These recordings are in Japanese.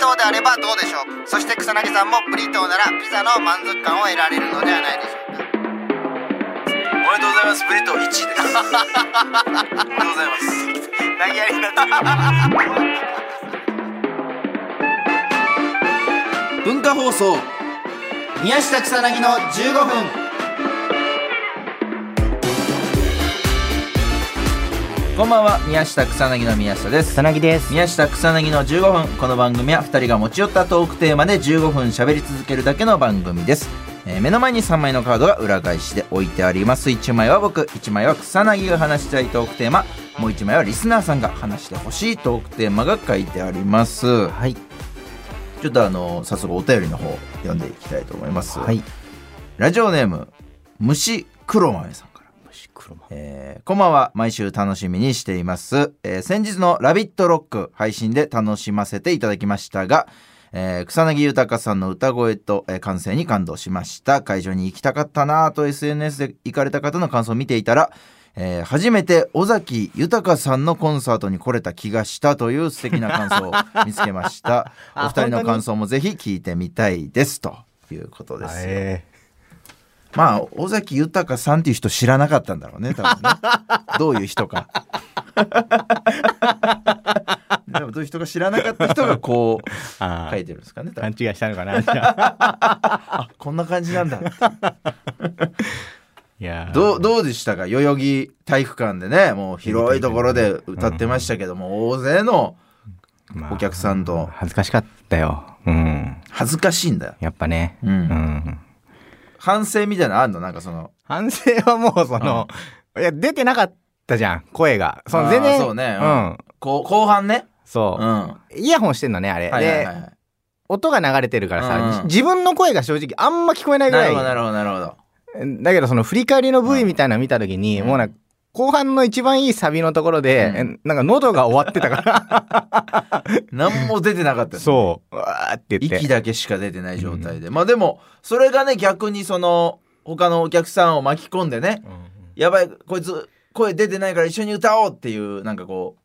トーであればどうでしょう。そして草薙さんもブリトーならピザの満足感を得られるのではないでしょうか。おめでとうございます。ブリトー1位です。おめでとうございます。投げやりになってる文化放送宮下草薙の15分こんばんは。宮下草薙の宮下です。草薙です。宮下草薙の15分。この番組は2人が持ち寄ったトークテーマで15分喋り続けるだけの番組です、えー目の前に3枚のカードが裏返しで置いてあります。1枚は僕1枚は草薙が話したいトークテーマ。もう1枚はリスナーさんが話してほしいトークテーマが書いてあります。はい。ちょっとあの早速お便りの方読んでいきたいと思います、はい。ラジオネーム虫黒豆さんえーこんばんは。毎週楽しみにしています、えー先日の「ラビットロック」配信で楽しませていただきましたが、えー草薙豊さんの歌声と、えー感声に感動しました。会場に行きたかったなぁと SNS で行かれた方の感想を見ていたらえー初めて尾崎豊さんのコンサートに来れた気がしたという素敵な感想を 見つけました。おあ二人の感想もぜひ聞いてみたいです。ということですよ。えまあ尾崎豊さんっていう人知らなかったんだろうね多分ね。どういう人か。でもどういう人か知らなかった人がこう あ書いてるんですかね多勘分違いしたのかなじゃあ。あこんな感じなんだ。いやー。どうどうでしたか代々木体育館でねもう広いところで歌ってましたけども、大勢のまあお客さんと。恥ずかしかったよ。うん。恥ずかしいんだよ。やっぱね。うん。うん反省みたいなのあんの？なんかその。反省はもうそのいや出てなかったじゃん声が。その全然そうね。うん。こう後半ね。そう。うん。はイヤホンしてんのねあれ。いはいはいで音が流れてるからさうん自分の声が正直あんま聞こえないぐらい。なるほどなるほどなるほど。だけどその振り返りの V みたいなの見た時に、うん。もうなんか後半の一番いいサビのところで、うん。えなんか喉が終わってたから。何も出てなかったよね。そう。うわーって言って。息だけしか出てない状態で、まあでもそれがね逆にその他のお客さんを巻き込んでねやばいこいつ声出てないから一緒に歌おうっていうなんかこう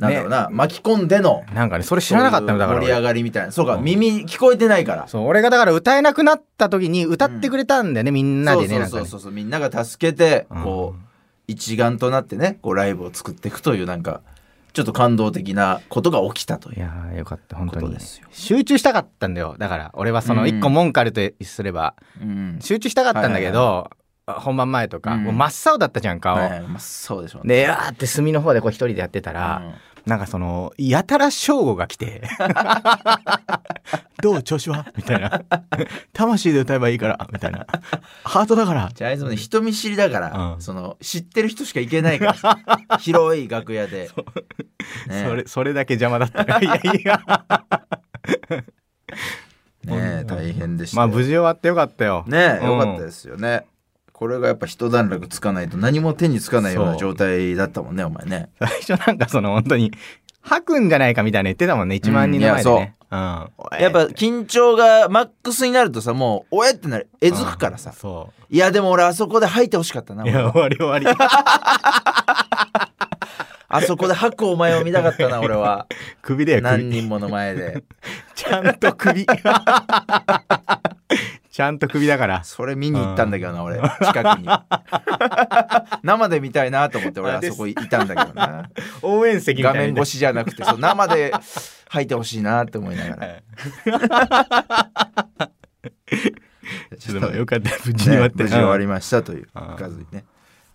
なんだろうな、巻き込んでのなんかねそれ知らなかったのだから盛り上俺がりみたいな。そうか、うん。耳聞こえてないから。そう俺がだから歌えなくなった時に歌ってくれたんだよね、みんなでねそうそうそうそうみんなが助けてうん。こう一丸となってねこうライブを作っていくというなんかちょっと感動的なことが起きたといいうやーよかった本当に。集中したかったんだよ。だから俺はそのうん。一個文句あるとすれば、うん。集中したかったんだけど、本番前とか、うん。もう真っ青だったじゃん顔、はいはいまあ、そうでしょうね。であーって隅の方でこう一人でやってたら、なんかそのやたら正吾が来て「どう調子は?」みたいな「魂で歌えばいいから」みたいな「ハートだから」じゃああいつもね人見知りだから、うん。その知ってる人しか行けないから。広い楽屋で、ね。それそれだけ邪魔だったいやいや。ね大変でしたよ。まあ無事終わってよかったよ。ねうん。よかったですよねこれがやっぱ一段落つかないと何も手につかないような状態だったもんねお前ね。最初なんかその本当に吐くんじゃないかみたいな言ってたもんね1万人の前でね、う。ん。やっぱ緊張がマックスになるとさもうおえってなる。えずくからさ、そいやでも俺あそこで吐いてほしかったなういや終わり終わり。あそこで吐くお前を見たかったな俺は。首だよ何首人もの前で。ちゃんと首ちゃんと首だから。それ見に行ったんだけどな俺。近くに。生で見たいなと思って俺あそこいたんだけどな。応援席みたいな画面越しじゃなくてそう生で吐いてほしいなって思いながら。ちょっとよかった無事に終わって、ね無事終わりうんましたといううん数にね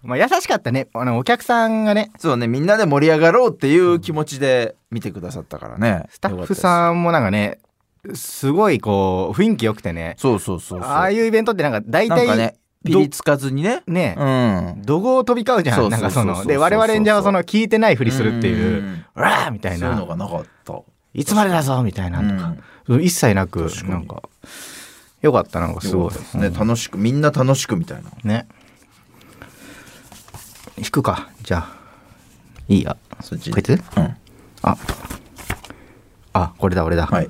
まあ、優しかったね。あのお客さんがね。そうねみんなで盛り上がろうっていう気持ちで見てくださったからね。スタッフさんもなんかねすごいこう雰囲気良くてね。そうそうそうそう。ああいうイベントってなんか大体なんかねピリつかずにね。ね。うん。怒号飛び交うじゃん。なんかその。で我々演者はその聞いてないふりするっていううん「うわー!」みたいな。そういうのがなかった「いつまでだぞ!」みたいなとか、一切なくなんかよかったなんかすごい。ですね。楽しくみんな楽しくみたいな。ね。引くか。じゃあ。いいや。そっち。こいつ？うん。あ。あこれだ俺だ、はい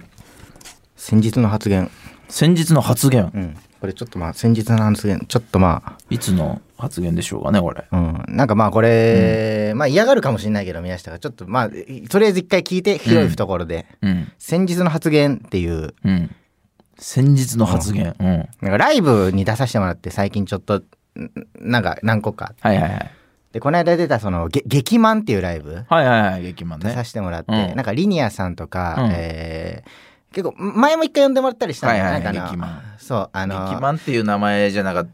先日の発言。先日の発言。うん。これちょっとまあ先日の発言。ちょっとまいつの発言でしょうかねこれ。あうん。なんかまあこれ、まあ嫌がるかもしれないけど宮下が。ちょっとまあとりあえず一回聞いて広い懐で、うん。先日の発言っていう。うん。先日の発言。うん、なんかライブに出させてもらって最近ちょっとんなんか何個か。はいはいはい。でこの間出たその「げ劇マン」っていうライブはいはいはい劇マン出さねせてもらって、うん。なんかリニアさんとか、うん。えー結構前も一回呼んでもらったりしたんだよはいはい。なんかあの劇マンそうあの劇マンっていう名前じゃなかっ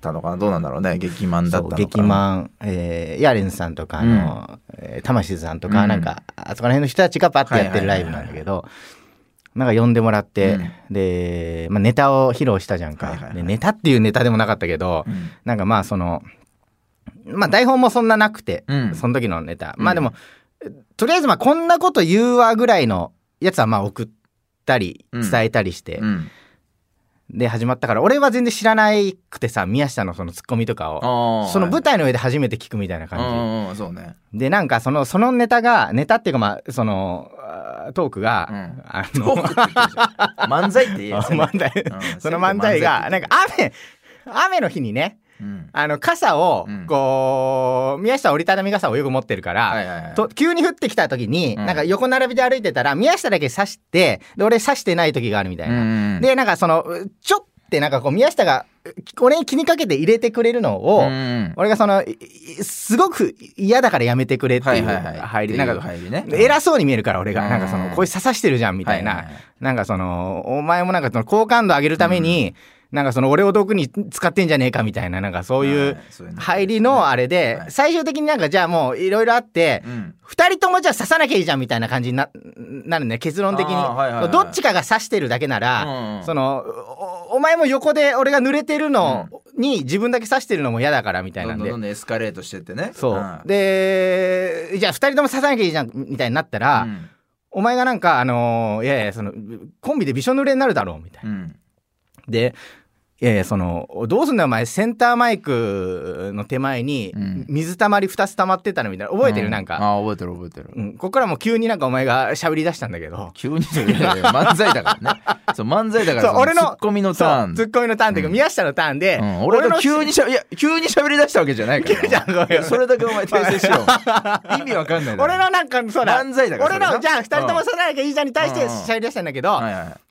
たのかな？どうなんだろうね？劇マンだったのか。な劇マン、えーヤーレンさんとかあの、えー魂さんとか、うん。なんかあそこら辺の人たちがパッてやってるライブなんだけど、なんか呼んでもらって、うん。で、まあ、ネタを披露したじゃんか、はいはいはい。でネタっていうネタでもなかったけど、うん。なんかまあそのまあ台本もそんななくて、うん。その時のネタ、うん。まあでもとりあえずまあこんなこと言うわぐらいのやつはまあ送ったりうん。伝えたりして、うん。で始まったから俺は全然知らないくてさ宮下のそのツッコミとかを。その舞台の上で初めて聞くみたいな感じ、ね。でなんかそのそのネタがネタっていうかまあそのトークが、うん。あトの漫才って言えよせめて漫才。うん。その漫才がなんか雨雨の日にねうん。あの傘をうん。こう、宮下は折りたたみ傘をよく持ってるから、はいはいはいと急に降ってきた時に、うん。なんか横並びで歩いてたら宮下だけ刺してで俺刺してない時があるみたいな。うんでなんかそのちょってなんかこう宮下が俺に気にかけて入れてくれるのを、うん俺がそのすごく嫌だからやめてくれっていう入り、なんか入りね。偉そうに見えるから俺が、うん。なんかそのこいつ刺さしてるじゃんみたいな、なんかそのお前もなんかその好感度上げるために、なんかその俺を毒に使ってんじゃねえかみたいななんかそういう入りのあれで、はい。最終的になんかじゃあもういろいろあって、うん。二人ともじゃあ刺さなきゃいいじゃんみたいな感じにななるね結論的に、どっちかが刺してるだけなら、そのおお前も横で俺が濡れてるのに自分だけ刺してるのも嫌だからみたいなんで。どんどんエスカレートしてってね。そう、ん。でじゃあ二人とも刺さなきゃいいじゃんみたいになったら、うん。お前がなんかあのーいやいやそのコンビでびしょ濡れになるだろうみたいな。うんでいやいやそのどうすんだよお前センターマイクの手前にうん。水たまり2つ溜まってたのみたいな。覚えてる、うなんか、あ覚えてる覚えてる。うん、ここからもう急になんかお前が喋り出したんだけど。急にそれいやいや漫才だからねそう漫才だからそう俺のツッコミのターンツッコミのターンっていうか、うん宮下のターンで、うん俺が急ににしゃいや急に喋り出したわけじゃないから急じゃんごめんそれだけお前訂正しろ意味わかんない俺のなんかそうだ漫才だから俺のじゃあ2人ともさなきゃいいじゃんに対してうん喋り出したんだけど、はいはい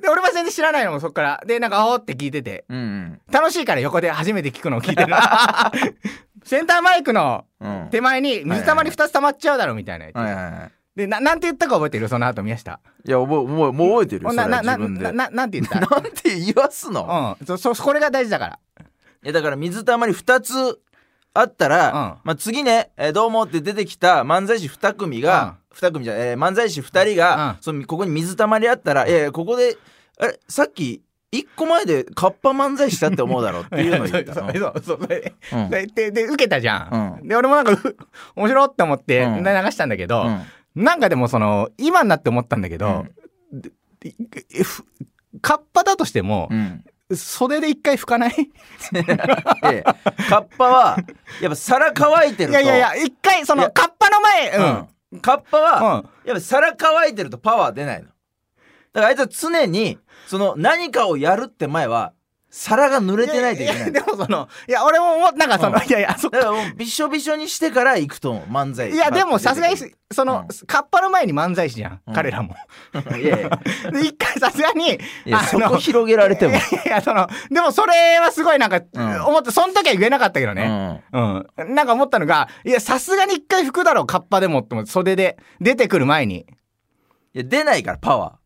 で俺は全然知らないのもそっから。でなんか「おーって聞いてて。うん楽しいから横で初めて聞くのを聞いてる。センターマイクのうん。うん手前に水たまり2つ溜まっちゃうだろみたいなやつ、はいはいはい。でななんて言ったか覚えてる？その後宮下。いや覚えもうもう覚えてるよなななななんて言った？なんて言わすの？うん。そそこれが大事だから。いやだから水たまり2つあったら、うん。まあ、次ね、えーどうも」って出てきた漫才師2組が、2組じゃえー漫才師2人が、うん。そのここに水たまりあったら「いやいやここであれさっき1個前でカッパ漫才したって思うだろ」っていうのを言ったの？そうそうでうん。ででで受けたじゃん、うん。で俺もなんかう 面白って思ってうん。流したんだけど、うん。なんかでもその今になって思ったんだけど、でえふカッパだとしてもう、ん袖で一回拭かない？で カッパはやっぱ皿乾いてると。いやいやいや一回そのカッパの前うん、うん。カッパは、うん。やっぱ皿乾いてるとパワー出ないの。だからあいつは常にその何かをやるって前は皿が濡れてないといけない。でもそのいや俺もなんかその、うん。いやいやそだからもうびしょびしょにしてから行くと漫才。いやでもさすがにいその、カッパの前に漫才師じゃん、うん。彼らも。やいや。で一回さすがにそこ広げられても。いやそのでもそれはすごいなんか、ん。思ってその時は言えなかったけどね。うん、なんか思ったのがいやさすがに一回拭くだろうカッパでもって思って袖で出てくる前に。いや出ないからパワー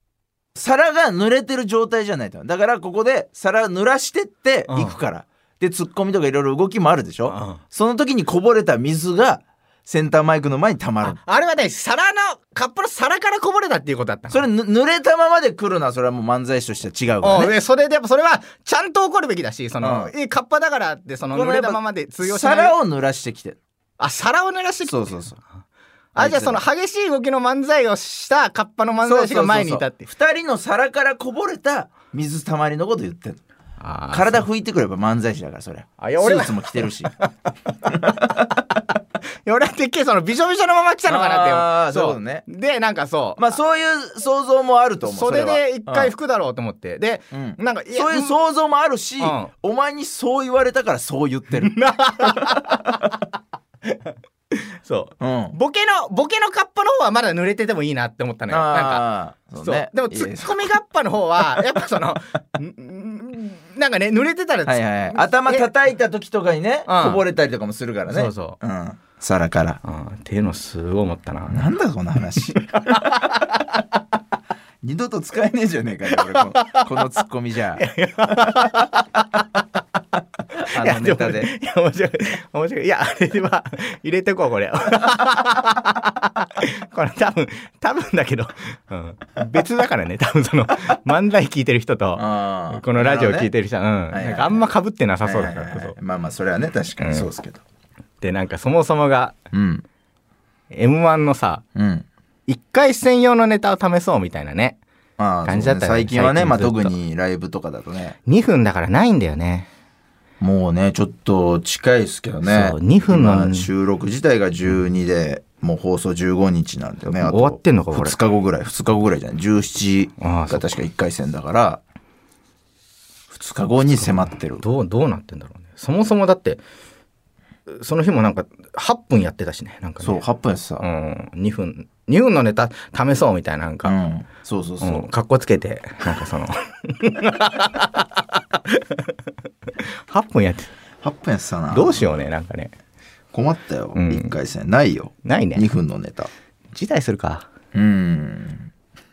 皿が濡れてる状態じゃないと。だからここで皿濡らしてって行くから、でツッコミとかいろいろ動きもあるでしょ、うん。その時にこぼれた水がセンターマイクの前に溜まる。ああれはね皿のカップの皿からこぼれたっていうことだったの。それぬ濡れたままで来るのはそれはもう漫才師としては違うからね。うんでそれでやっぱそれはちゃんと怒るべきだしその、うん。えカッパだからってそのこの濡れたままで通用しない。皿を濡らしてきてる。あ皿を濡らしてきてそうそうそうあじゃあその激しい動きの漫才をしたカッパの漫才師が前にいたって。2人の皿からこぼれた水たまりのこと言ってるあー体拭いてくれば漫才師だからそれ。あいや俺はスーツも着てるし。や俺はてっきりそのびしょびしょのまま来たのかなってあーそう。ね。でなんかそう、まあそういう想像もあると思うそれは。で一回服だろうと思って。で、うん。なんかそういう想像もあるし、うん。お前にそう言われたからそう言ってる。そううん。ボケのボケのカッパの方はまだ濡れててもいいなって思ったのよなんかああ、そうでもツッコミカッパの方はやっぱその なんかね濡れてたらつはいはい。頭叩いた時とかにね、うんこぼれたりとかもするからね。。そうそううん。皿から。うんっていうのすごい思ったななんだこの話。二度と使えねえじゃねえかよ、俺このこのツッコミじゃ。あのネタで。いや面白い面白い。いやあれは 入れてこうこれ。これ多分多分だけど、うん、別だからね多分その漫才聞いてる人とこのラジオ聞いてるる人は、うん、なんかあんま被ってなさそうだからこそまあまあ、それはね、確かにそうですけど。でなんかそもそもがうん。m 1のさうん。1回戦用のネタを試そうみたいなねまあ、感じだったよね最近はね、まあ特にライブとかだとね。2分だからないんだよねもうね、ちょっと近いですけどね。そう2分の今収録自体が12で、もう放送15日なんだよね。あと終わってんのかこれ2日後ぐらい、2日後ぐらいじゃない。17ああそっかが確か1回戦だから、2日後に迫ってる。どうどうなってんだろうねそもそもだってその日もなんか8分やってたしねなんかねそう、8分やってさ。うん、2分2分のネタ試そうみたいななんか、うん。そうそうそう。うん、かっこつけてなんかその 8分やって8分やってたな。どうしようねなんかね困ったよ。うん1回戦。ないよ。ないね2分のネタ。辞退するかうん。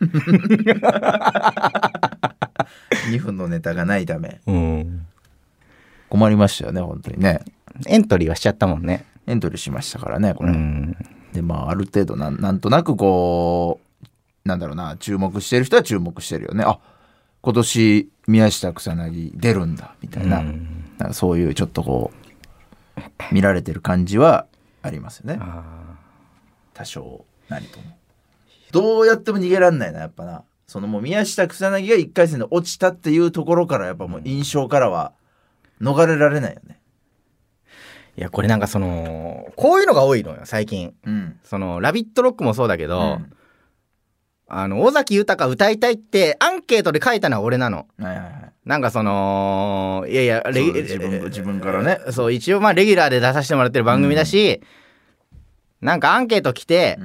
2分のネタがないため。うん困りましたよね、本当にね。エントリーはしちゃったもんねエントリーしましたからね、これ。うんで、まあ、ある程度なん、なんとなくこう、なんだろうな、注目してる人は注目してるよね。あ、今年、宮下草薙出るんだ、みたいな。うんなんかそういうちょっとこう、見られてる感じはありますよね。あ多少なりとも。どうやっても逃げらんないな、やっぱな。そのもう宮下草薙が1回戦で落ちたっていうところから、やっぱもう印象からは逃れられないよね。ーいやこれなんかそのこういうのが多いのよ最近うん。その「ラビットロック」もそうだけど、うんあの尾崎豊歌いたいってアンケートで書いたのは俺なのはいはいはい。なんかそのいやいやレギ自分自分からねそう一応まあレギュラーで出させてもらってる番組だし、なんかアンケート来て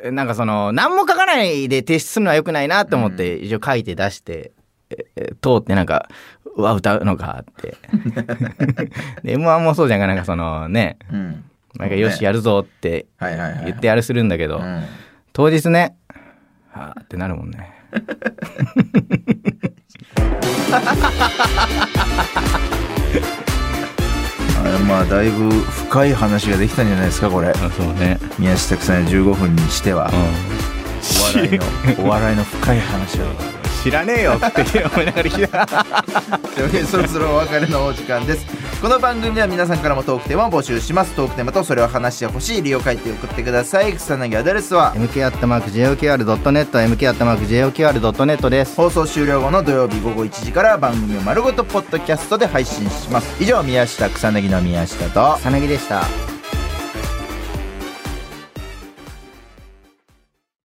う、ん。なんかその何も書かないで提出するのは良くないなと思って一応書いて出して、ええ通ってなんかうわ歌うのかって。で m 1もそうじゃんかなんかそのね。うん。なんかよしやるぞって。言ってあれするんだけど、うん。当日ねはあってなるもんね。あれまあだいぶ深い話ができたんじゃないですかこれ。そうね。宮下草薙15分にしては。うお笑いのお笑いの深い話を。ん知らねえよって思いながら聞いた。そろそろお別れのお時間です。この番組では皆さんからもトークテーマを募集します。トークテーマとそれを話してほしい理由を書いて送ってください。草薙アドレスは mk.joqr.net mk.joqr.net です。放送終了後の土曜日午後1時から番組を丸ごとポッドキャストで配信します。以上宮下草薙の宮下と。さなぎでした